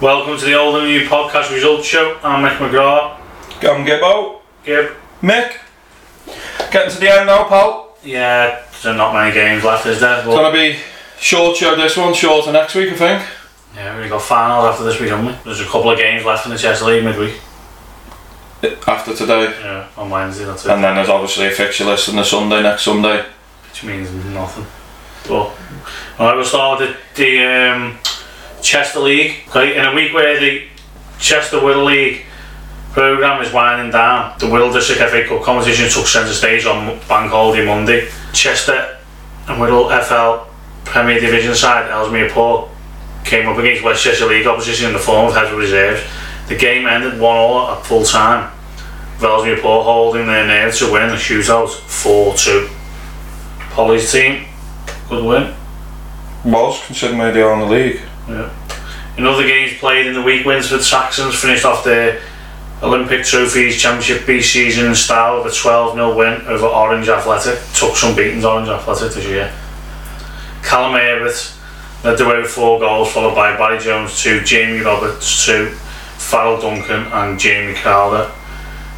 Welcome to the Old and New Podcast Results Show. I'm Mick McGraw. Come Gibbo. Gib. Mick. Getting to the end now, pal. Yeah, there's not many games left, is there? It's gonna be short show this one, shorter next week, I think. yeah, we've got finals after this week, haven't we? There's a couple of games left in the Chess League midweek. After today. Yeah, on Wednesday, that's it. And then there's obviously a fixture list on the Sunday, next Sunday. Which means nothing. But, alright, we'll start with the, the um, Chester League. In a week where the Chester Wirral League programme is winding down, the Wirral District FA Cup competition took centre stage on Bank Holiday Monday. Chester and Wirral FL Premier Division side Ellesmere Port came up against West Chester League opposition in the form of heads of reserves. The game ended 1 all at full time. Ellesmere Port holding their nerve to win the shootout 4 2. Polly's team, good win. Was, considering where they are in the league. In other games played in the week, Winsford Saxons finished off their Olympic Trophies Championship B season in style with a 12 0 win over Orange Athletic. Took some beatings, Orange Athletic this year. Callum Herbert led the way with four goals, followed by Barry Jones 2, Jamie Roberts 2, Farrell Duncan, and Jamie Calder.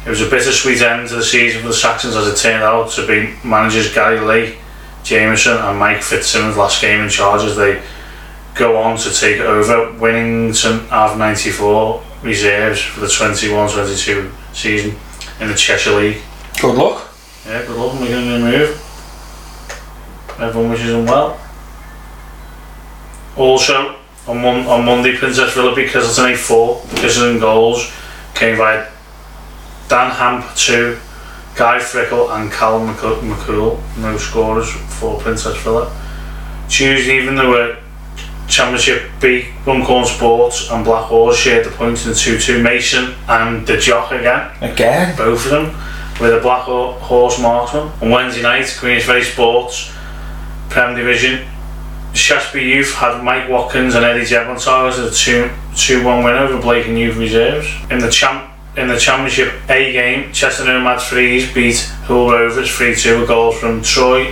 It was a bittersweet end to the season for the Saxons as it turned out to be managers Gary Lee, Jameson, and Mike Fitzsimmons' last game in charge as they go on to take over winning Winnington Ave 94 reserves for the 21-22 season in the Cheshire League. Good luck. Yeah, good luck making a move. Everyone wishes them well. Also, on, mon- on Monday, Princess Villa beat Kissington 8-4. Kissington goals came by Dan Hamp 2, Guy Frickle and Callum McCool. No scorers for Princess Villa. Tuesday evening there were Championship B, Runcorn Sports and Black Horse shared the points in 2-2. Mason and the Jock again Again. both of them with a Black Horse Marksman. On Wednesday night, Queensferry Sports, Prem Division, Shaftesbury Youth had Mike Watkins and Eddie Jebb as a 2 2 1 win over Blacon Youth Reserves. In the champ in the Championship A game, Chester Nomads Freeze beat Hull Rovers 3 2 with goals from Troy,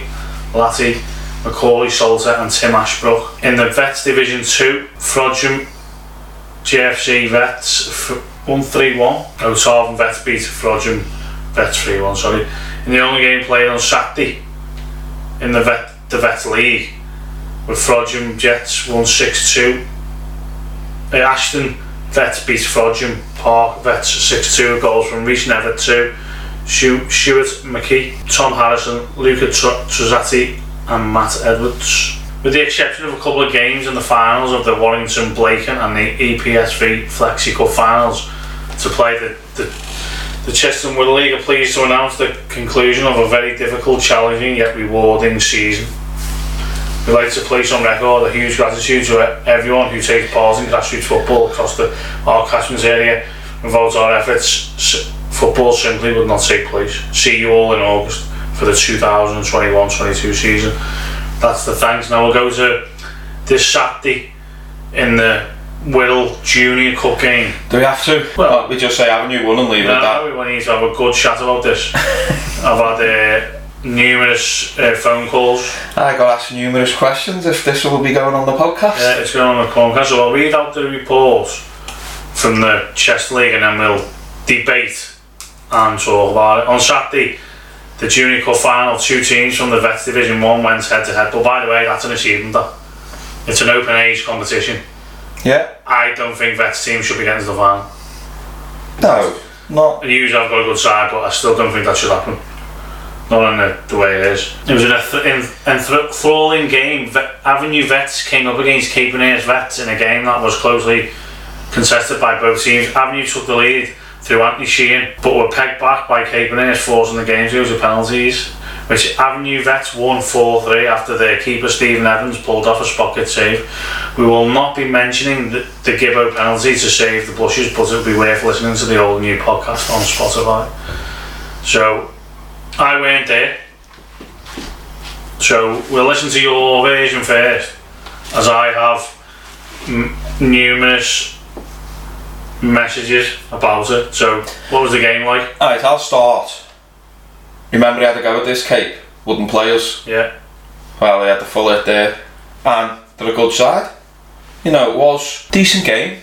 Latty, Macaulay Salter and Tim Ashbrook. In the Vets Division 2, Frodsham GFC Vets 1 3 1. O'Tarvin Vets beat Frodsham Vets 3 1, sorry. In the only game played on Saturday in the Vet, the League, with Frodsham Jets 1 6 2. Uh, Ashton Vets beat Frodsham Park Vets 6 2 goals from Reece Never 2. Stuart McKee, Tom Harrison, Luca Tr- and Matt Edwards. With the exception of a couple of games in the finals of the Warrington Blaken and the EPSV EPS3 Flexi Cup finals to play the, the, the and Wirral League are pleased to announce the conclusion of a very difficult, challenging yet rewarding season. We'd like to place on record a huge gratitude to everyone who takes part in grassroots football across the our catchment area. Without our efforts, football simply would not take place. See you all in August for the 2021-22 season. That's the thanks. Now we'll go to this Saturday in the Wirral Junior Cup game. Do we have to? Well- we just say Avenue 1 and leave it at that. No, we need to have a good chat about this. I've had uh, numerous uh, phone calls. I got asked numerous questions if this will be going on the podcast. Uh, it's going on the podcast. so I'll read out the report from the Chess League and then we'll debate and talk about it. On Saturday, the Junior Cup final, two teams from the Vets Division 1 went head to head. But by the way, that's an achievement. That. It's an open age competition. Yeah? I don't think Vets team should be getting to the final. No. Not. And usually I've got a good side, but I still don't think that should happen. Not in the, the way it is. It was an enthralling game. Vet- Avenue Vets came up against Capenhurst Vets in a game that was closely contested by both teams. Avenue took the lead through Anthony Sheehan, but were pegged back by Capenhurst, forcing the games go to penalties. Which Avenue Vets won 4 3 after their keeper Stephen Evans pulled off a spot save. We will not be mentioning the, the Gibbo penalty to save the blushes, but it would be worth listening to the old new podcast on Spotify. So, I weren't there. So, we'll listen to your version first, as I have m- numerous messages about it. So, what was the game like? Alright, I'll start. Remember, he had to go with this Cape. Wouldn't play us. Yeah, Well, he had the full hit there. And they're a good side. You know, it was decent game.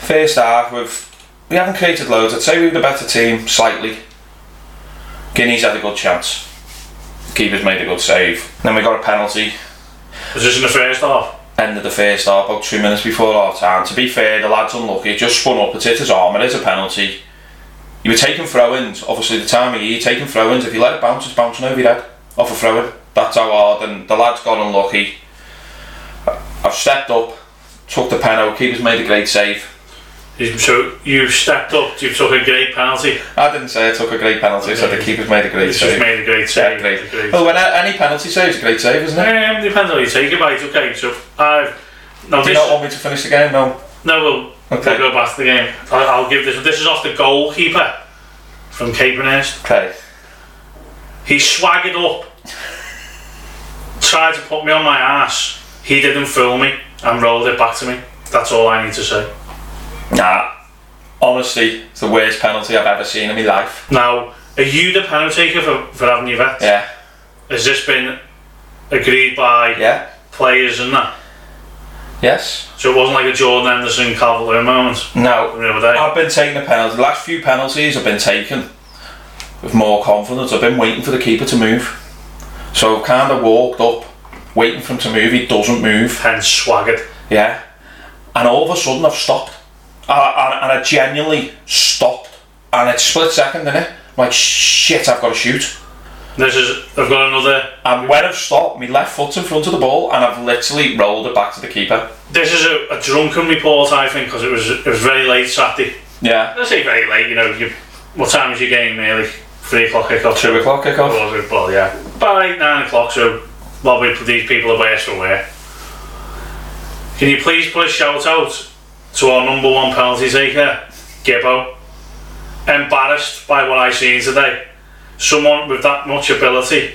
First half, we've we haven't created loads. I'd say we were the better team slightly. Guinea's had a good chance. Keeper's made a good save. Then we got a penalty. Was this in the first half? End of the first half, about two minutes before half time. To be fair, the lad's unlucky. It just spun up. It's hit his arm. It is a penalty. You were taking throw-ins. Obviously, the time of year, you're taking throw-ins. If you let it bounce, it's bouncing over your head off a throw-in. That's how hard. And the lad's got unlucky. I've stepped up, took the penalty. Keeper's made a great save. So you stepped up, you took a great penalty. I didn't say I took a great penalty. I said the keeper's made a great just save. made a great Yeah, save. great. Great. Well, when any penalty save is a great save, isn't it? Um, depends how you take it, right? Okay, so I've. No, Do you this, not want me to finish the game? No. no, we'll, Okay. we'll go back to the game. I'll, I'll give this. This is off the goalkeeper from Capenhurst. Okay. He swaggered up, tried to put me on my ass. He didn't fool me and rolled it back to me. That's all I need to say. Nah. Honestly, it's the worst penalty I've ever seen in my life. Now, are you the penalty taker for, for having your vet? Yeah. Has this been agreed by Yeah. players and that? Yes. So it wasn't like a Jordan Anderson Calvert moment No. the other day. I've been taking the penalty. The last few penalties have been taken with more confidence. I've been waiting for the keeper to move. So I've kind of walked up, waiting for him to move. He doesn't move. Hence swaggered. Yeah. And all of a sudden I've stopped. And I, and I genuinely stopped. And it's split second, innit? I'm like, shit, I've got to shoot. This is. I've got another. And when I've stopped, my left foot's in front of the ball and I've literally rolled it back to the keeper. This is a, a drunken report, I think, because it was it was very late Saturday. Yeah. I say very late. You know, you, what time was your game? Nearly three o'clock kickoff. Two o'clock kickoff. Was it? Well, yeah. By nine o'clock. So, while we these people are away somewhere. Can you please put a shout out to our number one penalty taker, Gibbo? Embarrassed by what I've seen today. Someone with that much ability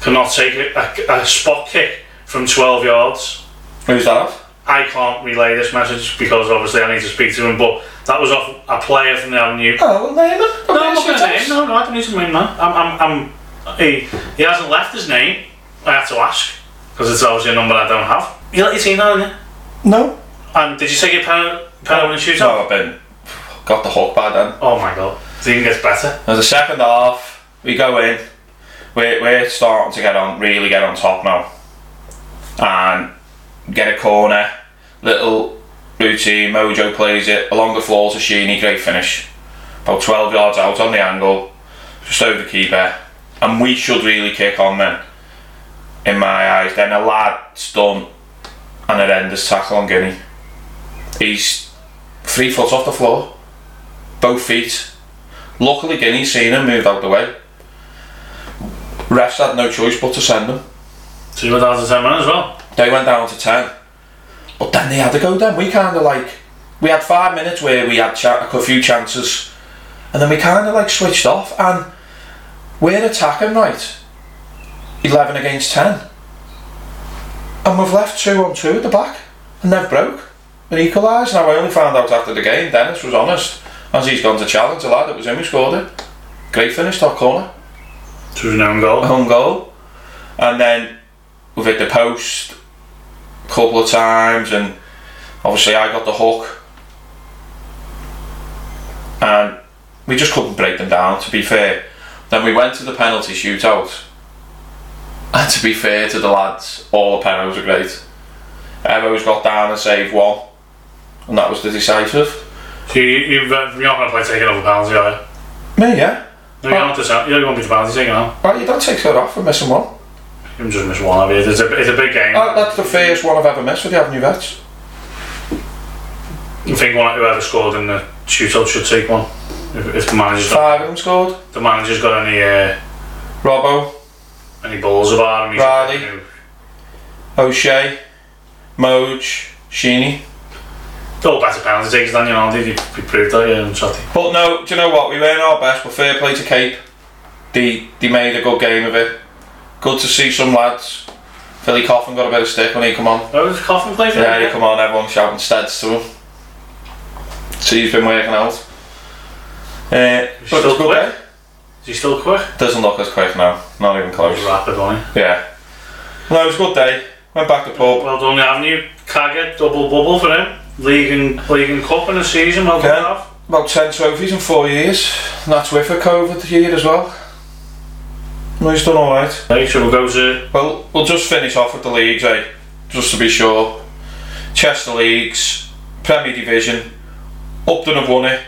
cannot take a, a, a spot kick from 12 yards. Who's that? I can't relay this message because obviously I need to speak to him, but that was off a player from the Avenue. Oh, well, name it. No, I'm not going to name. No, no, I don't need to name that. I'm, I'm, I'm, he, he hasn't left his name. I had to ask because it's obviously a number I don't have. You let your team know, didn't you? No. And did you take your pen and shoot No? I've been got the hook by then. Oh my god, it even gets better. There's a second half. We go in. We're, we're starting to get on, really get on top now, and get a corner. Little routine. Mojo plays it along the floor to Sheeny. Great finish. About 12 yards out on the angle, just over the keeper, and we should really kick on then. In my eyes, then a lad's done an horrendous tackle on Guinea. He's three foot off the floor, both feet. Luckily, Guinea's seen him, moved out of the way. Refs had no choice but to send him. So you went down to 10 minutes as well. They went down to 10. But then they had to go then. We kind of like. We had five minutes where we had cha- a few chances. And then we kind of like switched off. And we're attacking right. 11 against 10. And we've left 2 on 2 at the back. And they've broke. And equalised. Now I only found out after the game. Dennis was honest. As he's gone to challenge a lad, it was him who scored it. Great finish, top corner it was an own goal. home goal, and then we've hit the post a couple of times, and obviously I got the hook, and we just couldn't break them down. To be fair, then we went to the penalty shootout, and to be fair to the lads, all the penalties were great. Evo's got down and saved one, and that was the decisive. So you, you, you're not going to play taking over penalty, are you? Me, yeah. No, you're not the You won't be the penalty taker now. Right, you don't take that off for missing one. You can just miss one of it. It's a, it's a big game. Oh, that's the first one I've ever missed with the Avenue Vets. You think one whoever scored in the shootout should take one? If, if the manager's got, Five of them scored. the manager's got any uh, Robbo, any balls about him, he's Riley. you O'Shea, Moj, Sheeny. They're all better penalty takers than. Did you, proved that yeah, on Saturday? But no, do you know what? We weren't our best, but fair play to Cape. They, they made a good game of it. Good to see some lads. Philly Coffin got a bit of stick when he come on. Oh, was Coffin play for Yeah, he come on, everyone shouting steads to him. So he's been working out. Uh, but still it's good quick? day. Is he still quick? Doesn't look as quick now. Not even close. He's rapid, wasn't Yeah. No, it was a good day. Went back to pub. Well done, haven't you? Double bubble for him. League and league and cup in a season. Well, Okay. done. About 10 trophies in four years. And that's with a COVID year as well. No, he's done alright. Right, so we'll go to Well, we'll just finish off with the leagues, eh? Just to be sure. Chester Leagues, Premier Division, Upton have won it.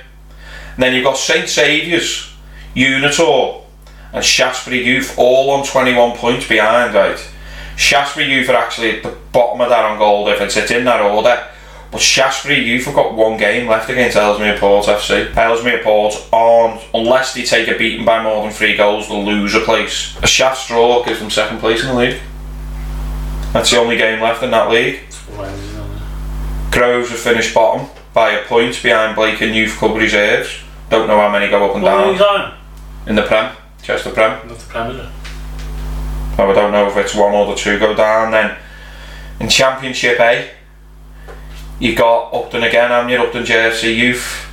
And then you've got St Saviour's, Unitor, and Shaftesbury Youth all on 21 points behind, right? Shaftesbury Youth are actually at the bottom of that on goal difference. It's in that order. But Shaftesbury Youth have got one game left against Ellesmere Port FC. Ellesmere Port aren't, unless they take a beating by more than three goals, they'll lose a place. A Shaft's draw gives them second place in the league. That's the only game left in that league. Groves have finished bottom by a point behind Blacon Youth Club Reserves. Don't know how many go up and What down in the Prem, Chester Prem. Not the Premier. So I don't know if it's one or the two go down. Then in Championship A, you got Upton again, haven't you? Upton JFC Youth,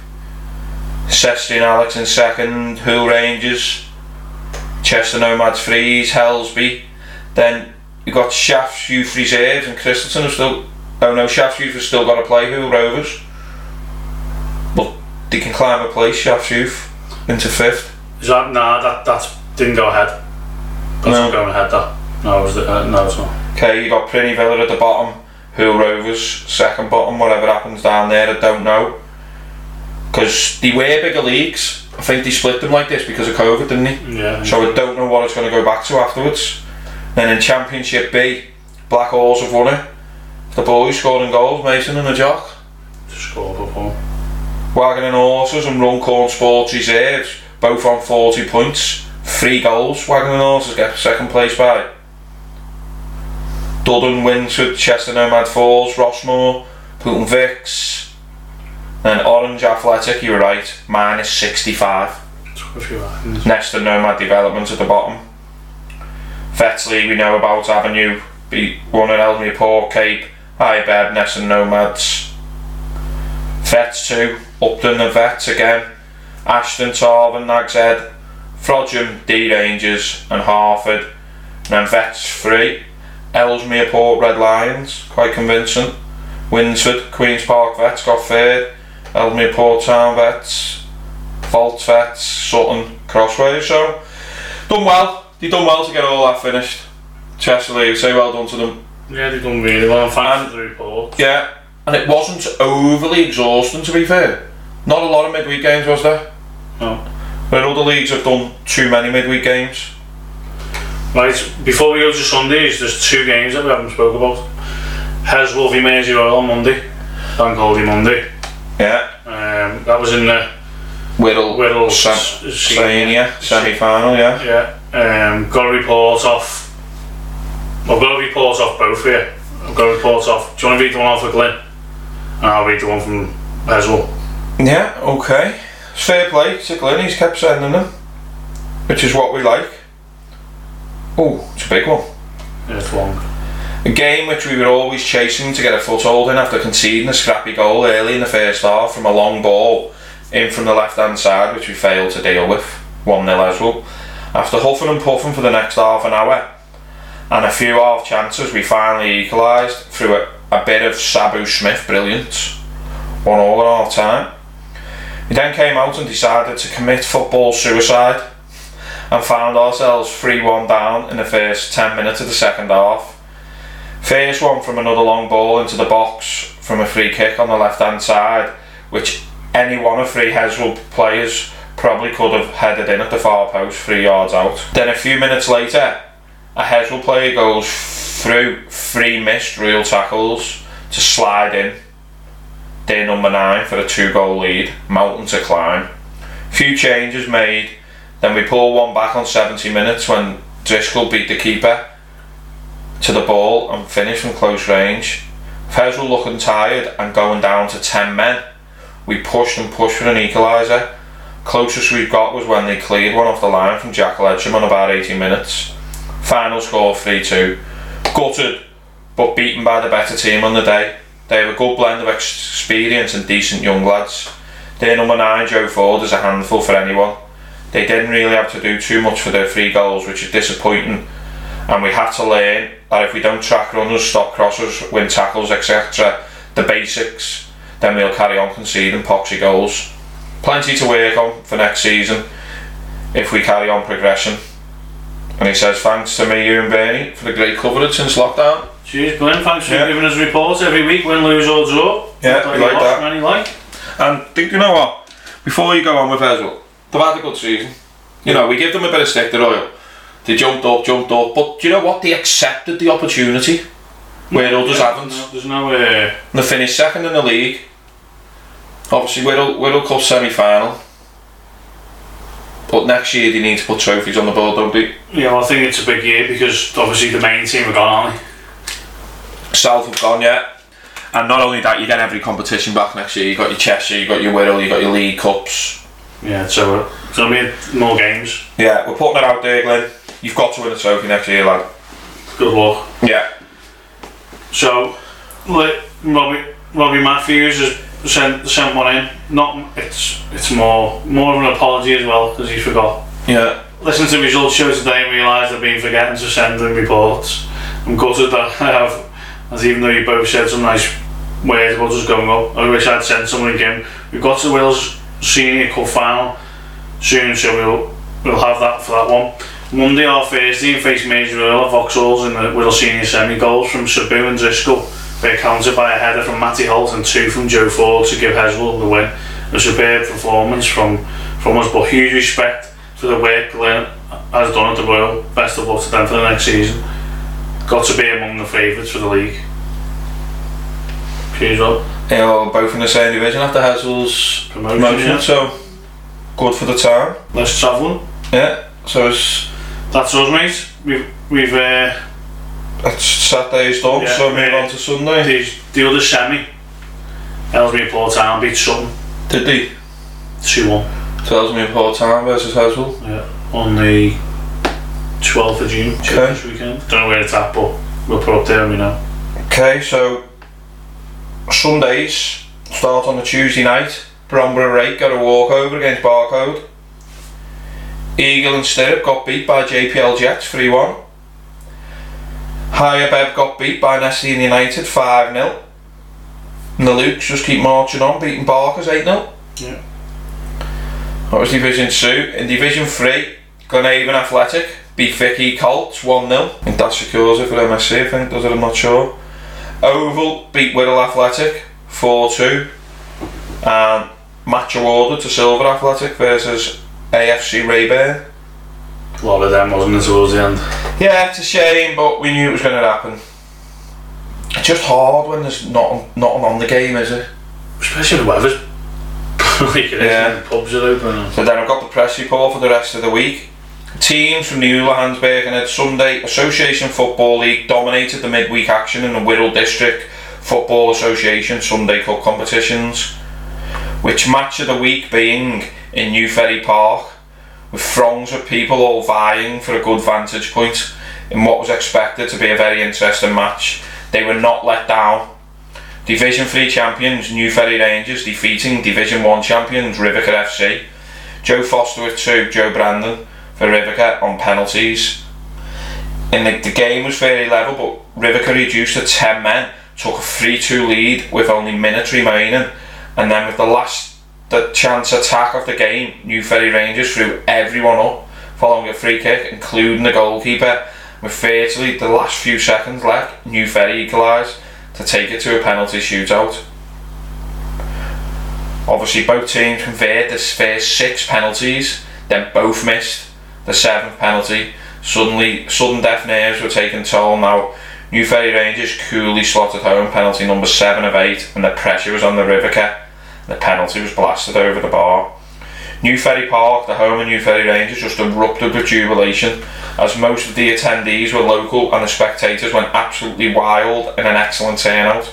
Sestin Alex in second, Hull Rangers, Chester Nomads Freeze, Helsby. Then you've got Shafts Youth Reserves and Christensen have still. Oh no, Shafts Youth have still got to play Hull Rovers. But they can climb a place, Shafts Youth, into fifth. Is that nah? That that didn't go ahead. That's No. not going ahead. That no, it was uh, no, it's not. Okay, you've got Prinny Villa at the bottom, Hull Rovers second bottom, whatever happens down there, I don't know. Because they were bigger leagues. I think they split them like this because of COVID, didn't they? Yeah. So I don't know what it's going to go back to afterwards. Then in Championship B, Black Horse have won it. The boys scoring goals, Mason and the Jock. to score before. Wagon and Horses and Runcorn Sports Reserves, both on 40 points. Three goals, Wagon and Horses get second place by. Dudden wins with Chester Nomad Falls, Rossmore, Putin Vicks. Then Orange Athletic, you were right, minus 65. Took a few items. Next to Nomad Development at the bottom. Vets League we know about Avenue, beat one at Ellesmere Port, Cape, High Bed, Ness and Nomads. Vets 2, Upton and Vets again, Ashton, Tarvin, Nags Head, Frodsham, D Rangers and Harford. And then Vets 3, Ellesmere Port Red Lions, quite convincing. Winsford, Queen's Park Vets got third, Ellesmere Port Town Vets, Vault Vets, Sutton, Crossways. So, done well. They done well to get all that finished. Chester League, say well done to them. Yeah, they've done really well. And- for the report. Yeah, and it wasn't overly exhausting to be fair. Not a lot of midweek games, was there? No. Where other leagues have done too many midweek games. Right, before we go to Sundays, there's two games that we haven't spoke about. Heswall v Mersey Royal on Monday, Bank Holiday Monday. Yeah, Um, that was in the Wirral, Wirral Sam- s- s- Senior semi final. Yeah, Yeah, um, got a report off. I've got a report off both here. I've got a report off. Do you want to read the one off for Glyn? And I'll read the one from Heswall. yeah, okay. Fair play to Glenn. He's kept sending them, which is what we like. Oh, it's a big one. Yeah, it's long. A game which we were always chasing to get a foothold in after conceding a scrappy goal early in the first half from a long ball in from the left hand side, which we failed to deal with. 1 0 as well. After huffing and puffing for the next half an hour and a few half chances, we finally equalised through a, a bit of Sabu Smith brilliance. 1 all at half time. We then came out and decided to commit football suicide and found ourselves 3 1 down in the first 10 minutes of the second half. First one from another long ball into the box from a free kick on the left hand side, which any one of three Heswall players probably could have headed in at the far post three yards out. Then a few minutes later, a Heswall player goes through three missed real tackles to slide in. Day number nine for a two goal lead, mountain to climb. Few changes made, then we pull one back on 70 minutes when Driscoll beat the keeper to the ball and finished from close range. Fez looking tired and going down to 10 men. We pushed and pushed for an equaliser. Closest we got was when they cleared one off the line from Jack Ledgeham on about 80 minutes. Final score 3 2. Gutted, but beaten by the better team on the day. They have a good blend of experience and decent young lads. Their number 9, Joe Ford, is a handful for anyone. They didn't really have to do too much for their three goals, which is disappointing and we had to learn that if we don't track runners, stop crosses, win tackles, etc., the basics, then we'll carry on conceding poxy goals. Plenty to work on for next season if we carry on progression. And he says thanks to me, you and Bernie, for the great coverage since lockdown. Cheers, Glenn. Thanks for Yeah. giving us reports every week, win, lose or draw. Yeah, we like that. Many like. And think you know what? Before you go on with Ezra, they've had a good season. You know, we give them a bit of stick to oil. They jumped up, jumped up, but do you know what? They accepted the opportunity where others haven't. No, there's no. Uh, And they finished second in the league. Obviously, Wirral, Wirral Cup semi final. But next year they need to put trophies on the board, don't they? yeah, well, I think it's a big year because obviously the main team are gone, aren't South have gone yet. And not only that, you get every competition back next year. You've got your Cheshire, you've got your Wirral, you've got your League Cups. Yeah, so it's going to be more games. Yeah, we're putting it out there, Glenn. You've got to win a trophy next year, lad. Good luck. Yeah. So, Robbie, Robbie Matthews has sent sent one in. Not it's it's more more of an apology as well because he forgot. Yeah. Listen to the results show today and realise I've been forgetting to send in reports. I'm gutted that I have, as even though you both said some nice words about us going up. I wish I'd sent someone again. We've got to Will's Senior Cup final soon, so we'll we'll have that for that one. Monday or Thursday, face Major Earl of Vauxhalls in the Will Senior semi goals from Sabu and Driscoll. They're countered by a header from Matty Holt and two from Joe Ford to give Heswall the win. A superb performance from, from us, but huge respect for the work Glenn has done at the Royal. Best of luck to them for the next season. Got to be among the favourites for the league. Cheers, Rob. You know, both in the same division after Heswall's Promotion, promotion, yeah. so good for the time. Less travelling. Yeah. So it's That's us, mate. We've, we've uh, it's Saturday's done, Yeah, so move on to Sunday. the, the other semi. Ellesmere Port Town beat Sutton Did they? 2 1. Tells me Port Town versus Hazel. Yeah, on the 12th of June, Okay. this weekend. Don't know where it's at, but we'll put up there and we know. Okay, so Sundays start on a Tuesday night. Bromborough Rake got a walkover against Barcode. Eagle and Stirrup got beat by JPL Jets 3 1. Higher Bev got beat by Nestle and United 5 0. And the Lukes just keep marching on, beating Barkers 8 0. Yeah. That was Division 2. In Division 3, Glenhaven Athletic beat Vicky Colts 1 0. I think that secures it for MSC, I think, does it? I'm not sure. Oval beat Wirral Athletic 4 2. And match awarded to Silver Athletic versus AFC Rayburn. A lot of them wasn't it towards the end. Yeah, it's a shame, but we knew it was going to happen. It's just hard when there's not nothing on the game, is it? Especially the weather's like Yeah. pubs are open. So then I've got the press report for the rest of the week. Teams from the Ulahansberg and Sunday Association Football League dominated the midweek action in the Wirral District Football Association Sunday Cup competitions, which match of the week being in New Ferry Park, with throngs of people all vying for a good vantage point in what was expected to be a very interesting match. They were not let down. Division 3 champions New Ferry Rangers defeating Division 1 champions Rivica FC. Joe Foster with 2, Joe Brandon for Rivica on penalties. And the, the game was very level, but Rivica reduced to 10 men, took a 3 2 lead with only minutes remaining. And then with the last the chance attack of the game, New Ferry Rangers threw everyone up following a free kick, including the goalkeeper. With virtually the last few seconds left, New Ferry equalised to take it to a penalty shootout. Obviously, both teams converted the first six penalties, then both missed the seventh penalty. Suddenly, sudden death nerves were taking toll now. New Ferry Rangers coolly slotted home penalty number seven of eight, and the pressure was on the Rivica. The penalty was blasted over the bar. New Ferry Park, the home of New Ferry Rangers, just erupted with jubilation as most of the attendees were local and the spectators went absolutely wild in an excellent turnout.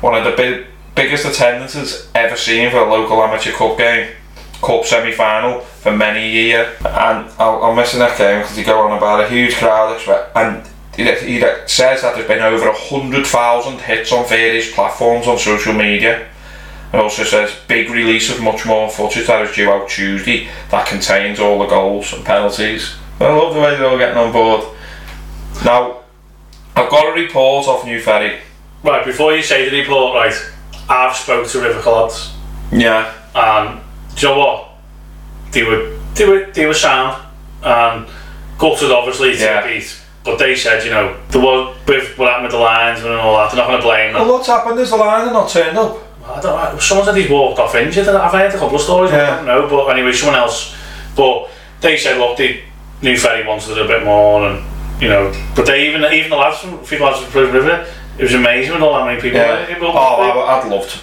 One of the big, biggest attendances ever seen for a local amateur cup game, cup semi final for many years. And I'll, I'll miss next game because they go on about a huge crowd expect and he, he says that there's been over a hundred thousand hits on various platforms on social media. It also says big release of much more footage that is due out Tuesday that contains all the goals and penalties. I love the way they're all getting on board. Now, I've got a report off New Ferry. Right, before you say the report, right, I've spoke to River lads, Yeah. and do you know what? They were they were they were sound and gutted obviously to Yeah. get beat. But they said, you know, the one with what happened with the lines and all that, they're not going to blame them. Well, what's happened is the line not turned up. I don't know. Someone said he's walked off injured. I've heard a couple of stories. I Yeah. don't know, but anyway, someone else. But they said, look, the new Ferry wanted it a bit more, and you know. But they even even the lads from few lads from Prison River, it was amazing with all that many people. Yeah. there. Oh, But I, I'd love to.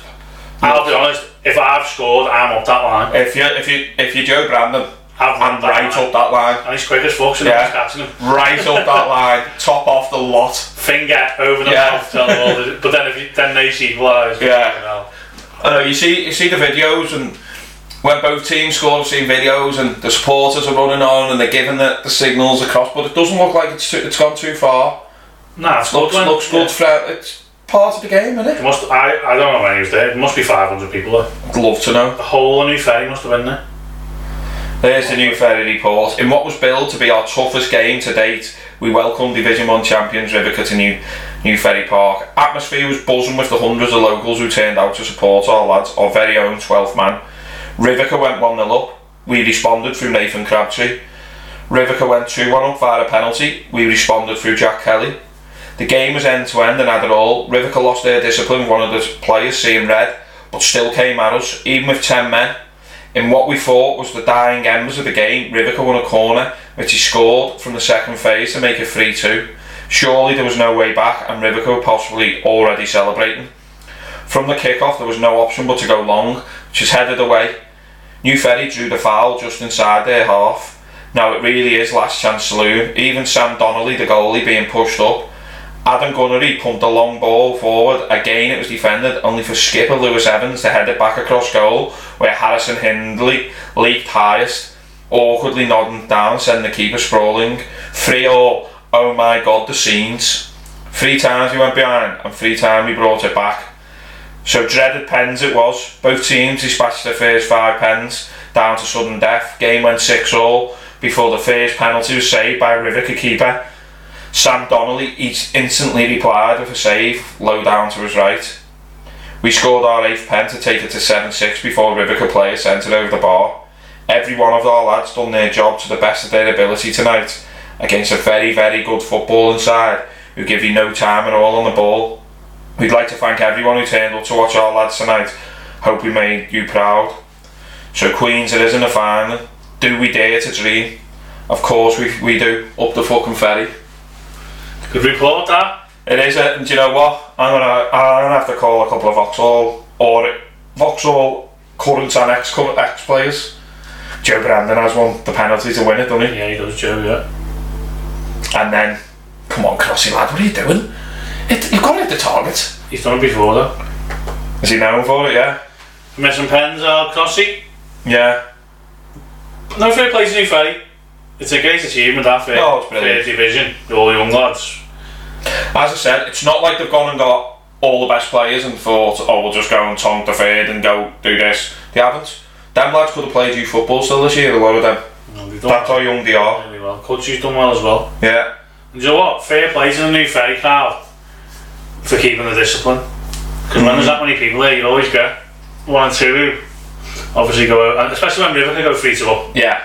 I'll be honest. If I've scored, I'm up that line. If you if you if you Joe Brandon, I've I'm right up that line, And he's quick as fuck, so Yeah. catching him. right up that line, top off the lot. Finger over the Yeah. mouth, tell them all. But then if you, then they see equalise. Yeah. I know you see you see the videos and when both teams score, I've seen videos and the supporters are running on and they're giving the, the signals across, but it doesn't look like it's too, it's gone too far. Nah, it's. Looks looks good. For, it's part of the game, isn't It it? must. I, I don't know when he was there. It must be 500 people there. I'd love to know. The whole New Ferry must have been there. There's the new Ferry report. In what was billed to be our toughest game to date, we welcomed Division 1 champions Rivica to New, new Ferry Park. Atmosphere was buzzing with the hundreds of locals who turned out to support our lads, our very own 12th man. Rivica went 1 0 up. We responded through Nathan Crabtree. Rivica went 2 1 up via a penalty. We responded through Jack Kelly. The game was end to end and had it all. Rivica lost their discipline, one of the players seeing red, but still came at us, even with 10 men. In what we thought was the dying embers of the game, Rivica won a corner, which he scored from the second phase to make it 3 2. Surely there was no way back, and Rivica were possibly already celebrating. From the kick-off, there was no option but to go long, which is headed away. New Ferry drew the foul just inside their half. Now it really is last chance saloon. Even Sam Donnelly, the goalie, being pushed up. Adam Gunnery pumped a long ball forward. Again, it was defended, only for skipper Lewis Evans to head it back across goal, where Harrison Hindley leaped highest, awkwardly nodding down, sending the keeper sprawling. Three all. Oh my god, the scenes. Three times he went behind, and three times he brought it back. So dreaded pens it was. Both teams dispatched their first five pens down to sudden death. Game went six all before the first penalty was saved by Rivica keeper. Sam Donnelly each instantly replied with a save low down to his right. We scored our eighth pen to take it to 7-6 before Rivica players sent it over the bar. Every one of our lads done their job to the best of their ability tonight against a very very good footballing side who give you no time at all on the ball. We'd like to thank everyone who turned up to watch our lads tonight. Hope we made you proud. So Queens, it is in the final. Do we dare to dream? Of course we, we do. Up the fucking ferry. Good report, that. It is it, and do you know what? I'm gonna I'm gonna have to call a couple of Vauxhall or Vauxhall current and ex ex players. Joe Brandon has won the penalty to win it, doesn't he? Yeah, he does, Joe, yeah. And then, come on, Crossy lad, what are you doing? It, you've got to hit the target. He's done it before, though. Is he known for it? Yeah. Missing pens are Crossy. Yeah. No fair play to New Ferry. It's a great achievement, that fair, Oh, it's brilliant. fair division. All young lads. As I said, it's not like they've gone and got all the best players and thought, oh, we'll just go and tonk the third and go do this. They haven't. Them lads could have played you football still this year, a lot of them. No, That's how young they are. really well. Coachy's done well as well. Yeah. And do you know what? Fair play to the New Ferry crowd for keeping the discipline. Because when there's that many people there, you always get one and two who obviously go out, and especially when River can go three to up. Yeah.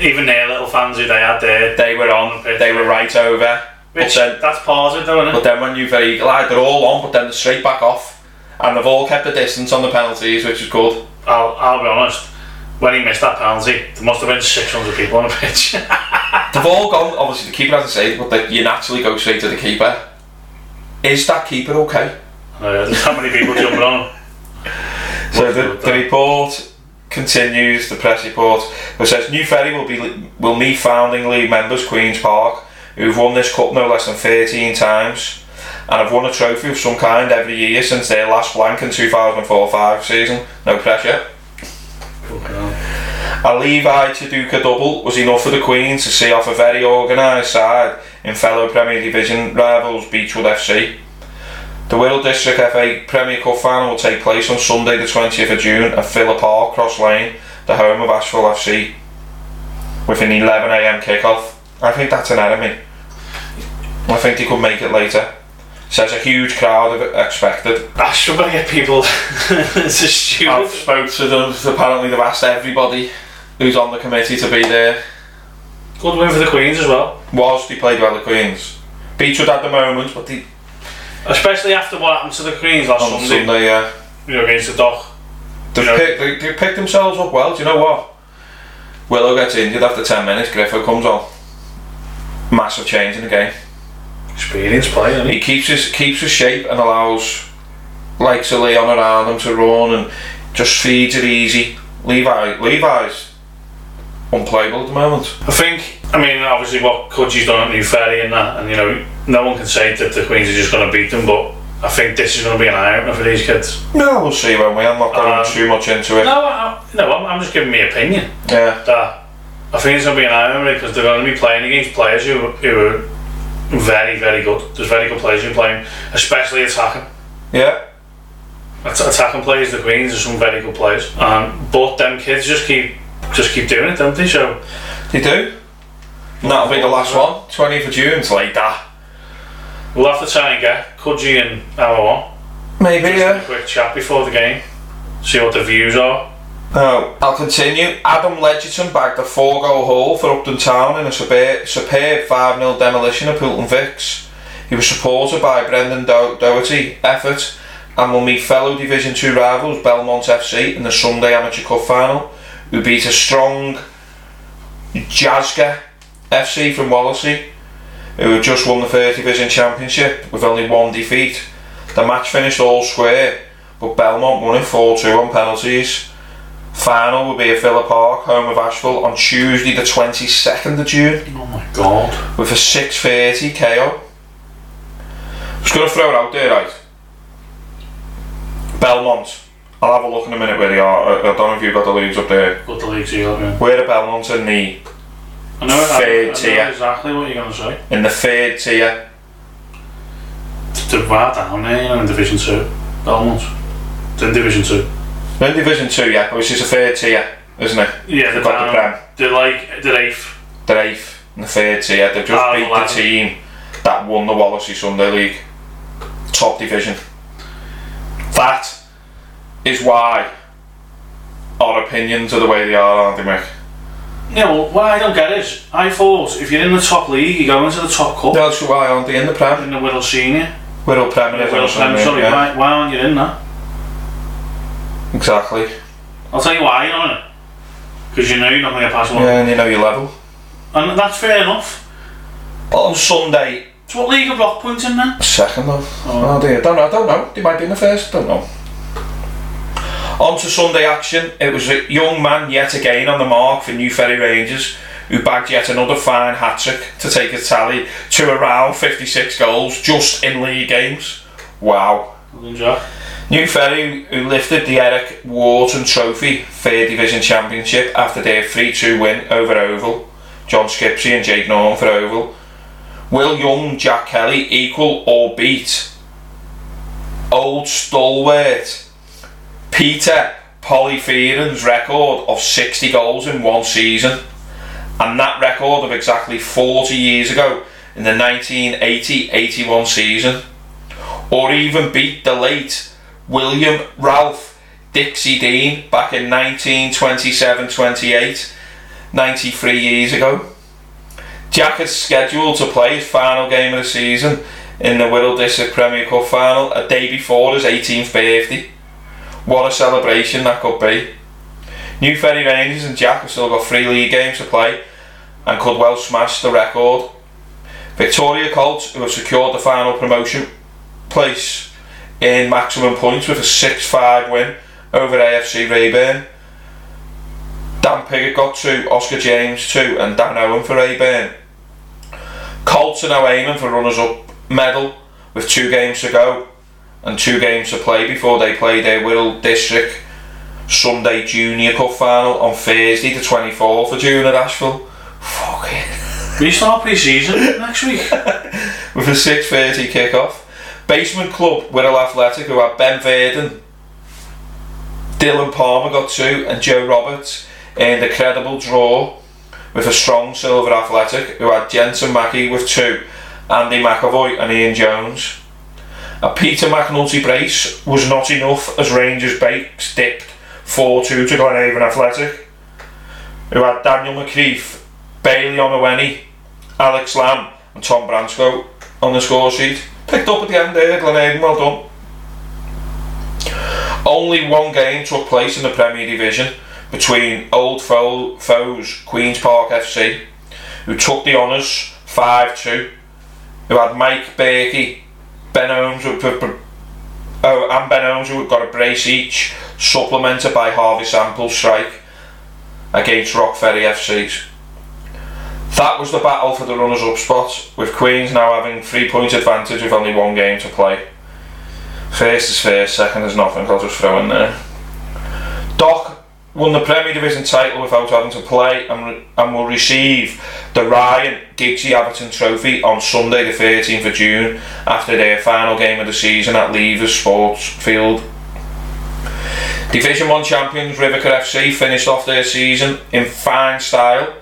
Even their little fans who they had there, They were on, they were right over. But which then, that's part of it, though, isn't it? but then when you very glad they're all on, but then they're straight back off. And they've all kept the distance on the penalties, which is good. I'll, I'll be honest. When he missed that penalty, there must have been 600 people on the pitch. They've all gone, obviously the keeper hasn't saved, but they, you naturally go straight to the keeper. Is that keeper okay? Yeah, there's that many people jumping on. So the, the report continues, the press report, which says New Ferry will be will meet founding league members Queen's Park, who've won this cup no less than 13 times, and have won a trophy of some kind every year since their last blank in 2004-5 season. No pressure. A Levi Taduka double was enough for the Queen to see off a very organised side in fellow Premier Division rivals Beechwood FC. The Wirral District FA Premier Cup final will take place on Sunday the 20th of June at Villa Park, Cross Lane, the home of Ashville FC, with an 11am kick-off. I think that's an enemy. I think he could make it later. Says a huge crowd of expected. I struggle to get people to stupid. I've spoke to them. Apparently, they've asked everybody who's on the committee to be there. Good win for the Queens as well. Was they played well the Queens? Beechwood had the moment, but they Especially after what happened to the Queens last on Sunday, Sunday, yeah. you know, against the Dock. They've, Yeah. picked, they, they picked themselves up well. Do you know what? Willow gets injured after 10 minutes, Griffo comes on. Massive change in the game. Experience play, isn't He keeps his keeps his shape and allows likes lay on around him to run and just feeds it easy. Levi Levi's unplayable at the moment. I think, I mean, obviously what Cudgy's done at New Ferry and that, and you know, no one can say that the Queens are just going to beat them, but I think this is going to be an eye opener for these kids. No, we'll see when we. I'm not going Um, too much into it. No, I, no, I'm, I'm just giving my opinion Yeah, that I think it's going to be an eye because they're going to be playing against players who, who are very, very good. There's very good players who are playing, especially attacking. yeah. Att- attacking players, the Queens are some very good players. Um, but them kids just keep just keep doing it, don't they? So They do. And that'll be the last one. 20th of June. It's like that. we'll have to try and get Cudgy and our one. Maybe Just yeah. a quick chat before the game. See what the views are. Oh, I'll continue. Adam Ledgerton bagged a four goal haul for Upton Town in a superb, superb 5 0 demolition of Poulton Vicks. He was supported by Brendan Do- Doherty, Effort, and will meet fellow Division 2 rivals Belmont FC in the Sunday Amateur Cup final, who beat a strong Jasga FC from Wallasey, who had just won the First Division Championship with only one defeat. The match finished all square, but Belmont won it 4 2 on penalties. Final will be at Villa Park, home of Ashville, on Tuesday the 22nd of June Oh my god. with a 6.30 KO. I Just going to throw it out there, right? Belmont. I'll have a look in a minute where they are. I, I don't know if you've got the leagues up there. Got the leagues here. Yeah. Where are Belmont in the I know, I, I, Third know exactly what you're going to say. in the third tier? They're right down there, you know, in Division 2. Belmont. They're in Division 2. They're in Division Two, yeah, which is a third tier, isn't it? Yeah, they're the. Prem. They're like, they're eighth. They're eighth in the third tier. They've just Ah, beat the team that won the Wallasey Sunday League. Top division. That is why our opinions are the way they are, aren't they, Mick? Yeah, well, what I don't get is, I thought if you're in the top league, you go into the top cup. That's why aren't they in the Prem? In the Wirral Senior. All Prem Yeah, Wirral Prem, sorry, yeah. why, why aren't you in that? Exactly. I'll tell you why you're not it. Because you know you're not going to get past one. Yeah, and you know your level. And that's fair enough. But on Sunday, So what league of rock points in then? second though. Oh, oh dear, don't know, I don't know. They might be in the first, don't know. On to Sunday action. It was a young man yet again on the mark for New Ferry Rangers, who bagged yet another fine hat trick to take his tally to around 56 goals just in league games. Wow. Well done, Jack. New Ferry, who lifted the Eric Wharton Trophy Third Division Championship after their 3 2 win over Oval. John Skipsey and Jake Norman for Oval. Will Young, Jack Kelly equal or beat old stalwart Peter Polyferen's record of 60 goals in one season? And that record of exactly 40 years ago in the 1980 81 season? Or even beat the late William Ralph Dixie Dean back in 1927 28, 93 years ago. Jack is scheduled to play his final game of the season in the Wirral District Premier Cup final a day before his 18th birthday. What a celebration that could be. New Ferry Rangers and Jack have still got three league games to play and could well smash the record. Victoria Colts, who have secured the final promotion place in maximum points with a 6-5 win over AFC Rayburn. Dan Piggott got two, Oscar James two, and Dan Owen for Rayburn. Colts are now aiming for runners-up medal with two games to go and two games to play before they play their Wirral District Sunday Junior Cup final on Thursday the 24th of June at Ashville. Fucking We start pre-season next week. with a 6.30 kick-off. Basement Club, Wirral Athletic, who had Ben Verdon, Dylan Palmer got two, and Joe Roberts in the credible draw with a strong Silver Athletic, who had Jensen Mackey with two, Andy McAvoy and Ian Jones. A Peter McNulty brace was not enough as Rangers bakes dipped 4-2 to Glenavon Athletic, who had Daniel McCreef, Bailey Onoweni, Alex Lamb and Tom Bransco on the score sheet. Picked up at the end there, Glenavon, well done. Only one game took place in the Premier Division between old fo- foes Queen's Park FC, who took the honours 5 2, who had Mike Berkey, Ben Holmes, oh, and Ben Holmes, who got a brace each, supplemented by Harvey Sample's strike against Rock Ferry FCs. That was the battle for the runners up spot, with Queens now having three point advantage with only one game to play. First is first, second is nothing, I'll just throw in there. Doc won the Premier Division title without having to play and, re- and will receive the Ryan Giggsy Aberton Trophy on Sunday the 13th of June after their final game of the season at Levers Sports Field. Division 1 champions Rivercar FC finished off their season in fine style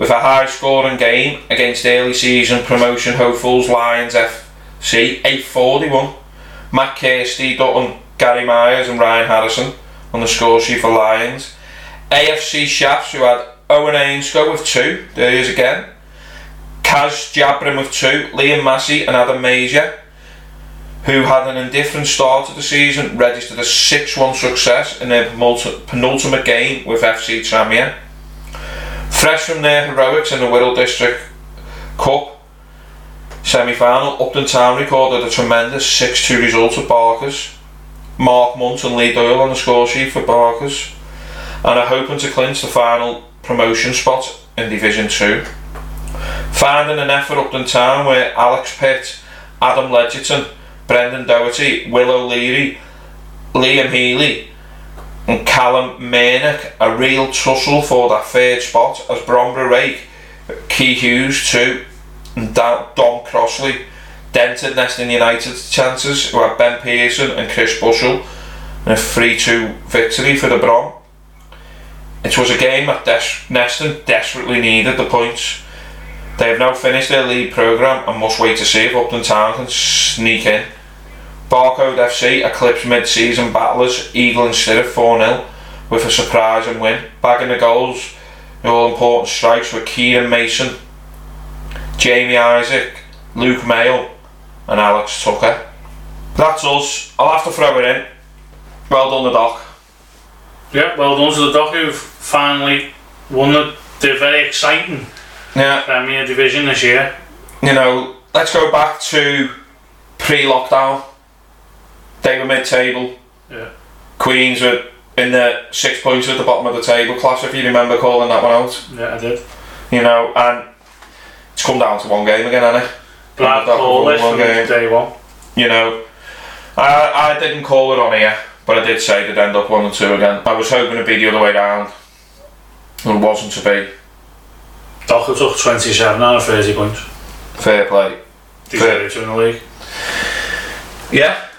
with a high scoring game against early season promotion hopefuls Lions FC 841. Matt Kirsty, Dutton, Gary Myers and Ryan Harrison on the score sheet for Lions. AFC Shafts who had Owen Ainscoe with two, there he is again. Kaz Jabrin with two, Liam Massey and Adam Major who had an indifferent start to the season registered a 6-1 success in their penultimate game with FC Tranmere. Fresh from their heroics in the Wirral District Cup semi-final, Upton Town recorded a tremendous 6-2 result at Barkers. Mark Munt and Lee Doyle on the score sheet for Barkers and are hoping to clinch the final promotion spot in Division 2. Finding an effort Upton Town where Alex Pitt, Adam Ledgerton, Brendan Doherty, Will O'Leary, Liam Healy and Callum Mainick a real tussle for that third spot as Bromborough Rake, Key Hughes too and Don Crossley dented Neston United's chances who had Ben Pearson and Chris Bushell in a 3-2 victory for the Brom. It was a game that Des- Neston desperately needed the points. They have now finished their league programme and must wait to see if Upton Town can sneak in. Barcode FC eclipsed mid-season battlers Eagle and Stirrup 4-0 with a surprising win, bagging the goals in all important strikes with Kieran Mason, Jamie Isaac, Luke Mayle and Alex Tucker. That's us. I'll have to throw it in. Well done the doc. Yeah, well done to the Doc who've finally won the, the very exciting Yeah, Premier Division this year. you know, let's go back to pre-lockdown. They were mid-table. Yeah. Queens were in the six points at the bottom of the table class, if you remember calling that one out. Yeah, I did. You know, and it's come down to one game again, hasn't it? Doc call this one game. day one. You know, I, I didn't call it on here, but I did say they'd end up one and two again. I was hoping it'd be the other way round. It wasn't to be. Docker took 27 out of 30 points. Fair play. To in the league. Yeah.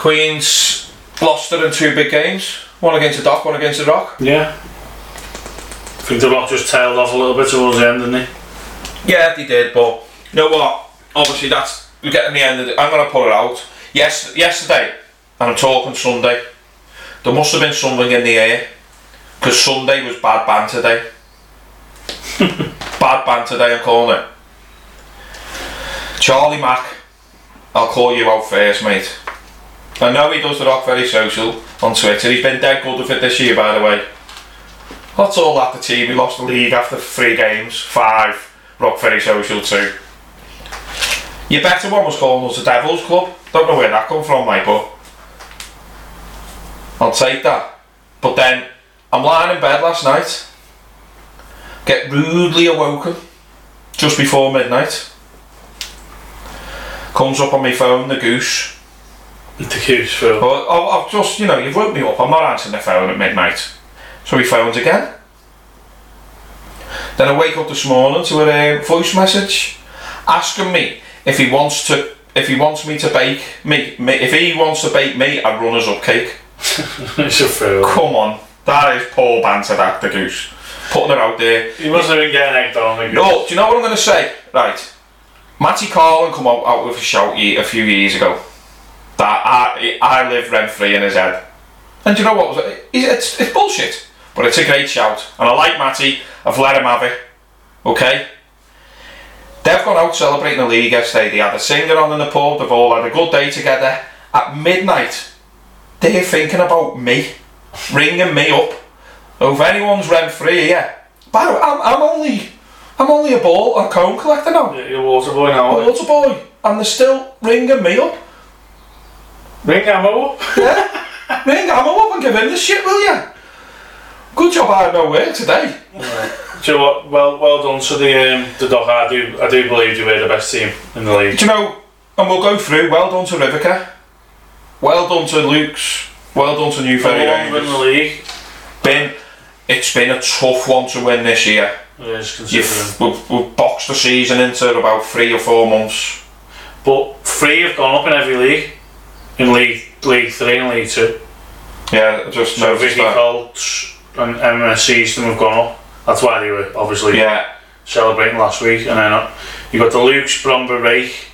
Queens lost it in two big games. One against the Dock, one against the Rock. Yeah. I think the Rock just tailed off a little bit towards the end, didn't he? Yeah, they did, but you know what? Obviously, that's we're getting the end of it. I'm gonna pull it out. Yes, yesterday, and I'm talking Sunday. There must have been something in the air because Sunday was bad banter day. bad banter day, I'm calling it. Charlie Mack, I'll call you out first, mate. I know he does the Rock Ferry Social on Twitter. He's been dead good with it this year, by the way. What's all that the team? He lost the league after three games, five. Rock Ferry Social too. Your better one was calling us the Devils Club. Don't know where that come from, mate, but I'll take that. But then I'm lying in bed last night, get rudely awoken just before midnight. Comes up on my phone, the goose. The goose Phil. But I've, I've just, you know, you've woke me up. I'm not answering the phone at midnight. So he phones again. Then I wake up this morning to a uh, voice message asking me if he wants to, if he wants me to bake me, me if he wants to bake me a runners up cake. it's a Phil. Come on, that is poor banter, that the goose. Putting it out there. He must have been getting egged on. the goose. No, do you know what I'm going to say? Right. Matty Carlin come out, out with a shout a few years ago. That I, I live rent free in his head. And do you know what? was it? It's, it's bullshit, but it's a great shout. And I like Matty. I've let him have it. Okay. They've gone out celebrating the league yesterday. They had a singer on in the pub. They've all had a good day together. At midnight, they're thinking about me, ringing me up. Oh, if anyone's rent free here, but I'm, I'm only, I'm only a ball, a cone collector now. You're a water boy now. A water boy, and they're still ringing me up. Ring ammo. Yeah, ring him up and give him the shit, will you? Good job I had no work today. Do you know what? Well, well done to the um, the dog. I do, I do believe you were the best team in the league. Do you know, and we'll go through, well done to Rivica, well done to Luke's, well done to New Ferry Number one the league. Been, it's been a tough one to win this year. It is You've, we've, we've boxed the season into about three or four months. But three have gone up in every league. In League League Three and League Two. Yeah, just So noticed Vicky that. Colts and MSC's them have gone up. That's why they were obviously Yeah, celebrating last week. And then uh, you got the Luke's Bromber Rake.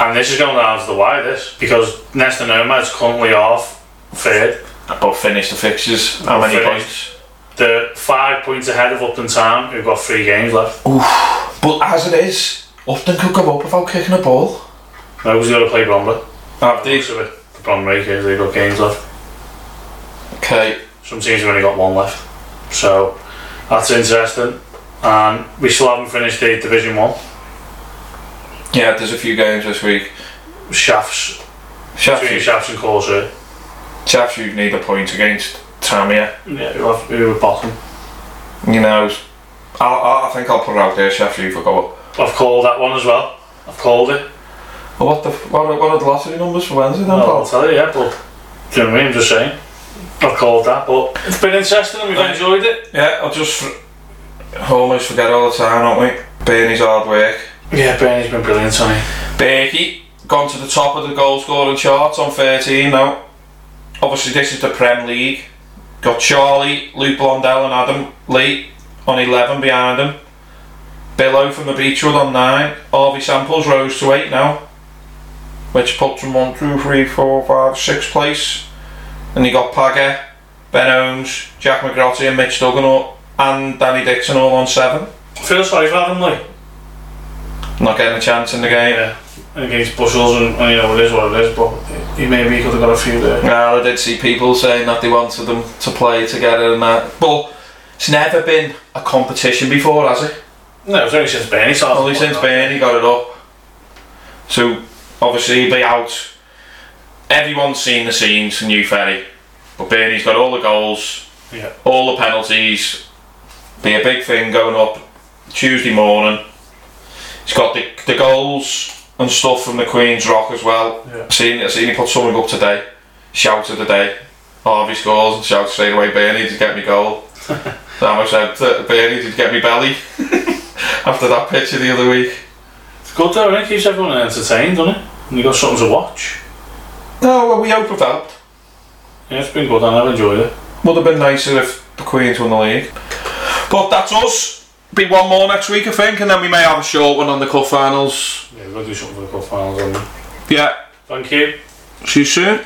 And this is going down to the wire, this, because Neston Nomad's currently off third. but finished the fixtures. How many finished. points? They're five points ahead of Upton Town, who've got three games left. But as it is, Upton could go up without kicking a ball. Nobody's got to play Bromber. Have they? Looks of it. The Bromber Rake is, they've got games left. Okay. Some teams have only got one left. So that's interesting. And we still haven't finished the Division 1. Yeah, there's a few games this week. Shafts, between Sheffield, Shafts and Corsair. Sheffield need a point against Tamia. Yeah, who have who were bottom. You know, I, I, I think I'll put it out there. Will go up. I've called that one as well. I've called it. Well, what the what are, what are the lottery numbers for Wednesday then, I'll pal? tell you, yeah, but do you know what I mean? I'm just saying. I've called that, but it's been interesting and we've Right. enjoyed it. Yeah, I'll just almost forget all the time, don't we? Bernie's hard work. Yeah, Bernie's been brilliant, Sonny. Berkey gone to the top of the goal scoring charts on 13 now. Obviously, this is the Prem League. Got Charlie, Luke Blondell, and Adam Lee on 11 behind him. Billow from the Beechwood on 9. Harvey Samples rose to 8 now. Which puts him 1, 2, 3, 4, 5, 6 place. And you got Pagger, Ben Holmes, Jack McGrotty, and Mitch Duggan all, and Danny Dixon all on 7. I feel sorry for Adam Lee. Not getting a chance in the game. Yeah. Against Bushels and, and you know, it is what it is, but he maybe could have got a few there. Well, I did see people saying that they wanted them to play together and that, but it's never been a competition before, has it? No, it's only since Bernie started. Only since Bernie got it up. So obviously he'll be out. Everyone's seen the scenes in New Ferry, but Bernie's got all the goals, Yeah. all the penalties. Be a big thing going up Tuesday morning. He's got the, the goals and stuff from the Queen's Rock as well. Yeah. Seen, I seen he put something up today. Shout of the day. Harvey scores and shouts straight away, Bernie, did you get me goal? Sam I said, "Uh, Bernie, did get me belly? After that picture the other week. It's good though, it keeps everyone entertained, doesn't it? And you got something to watch. No, well, we hope it helped. Yeah, it's been good and I've enjoyed it. Would have been nicer if the Queens won the league. But that's us. Be one more next week, I think, and then we may have a short one on the cup finals. Yeah, we've got to do something for the cup finals, haven't we? Yeah. Thank you. See you soon.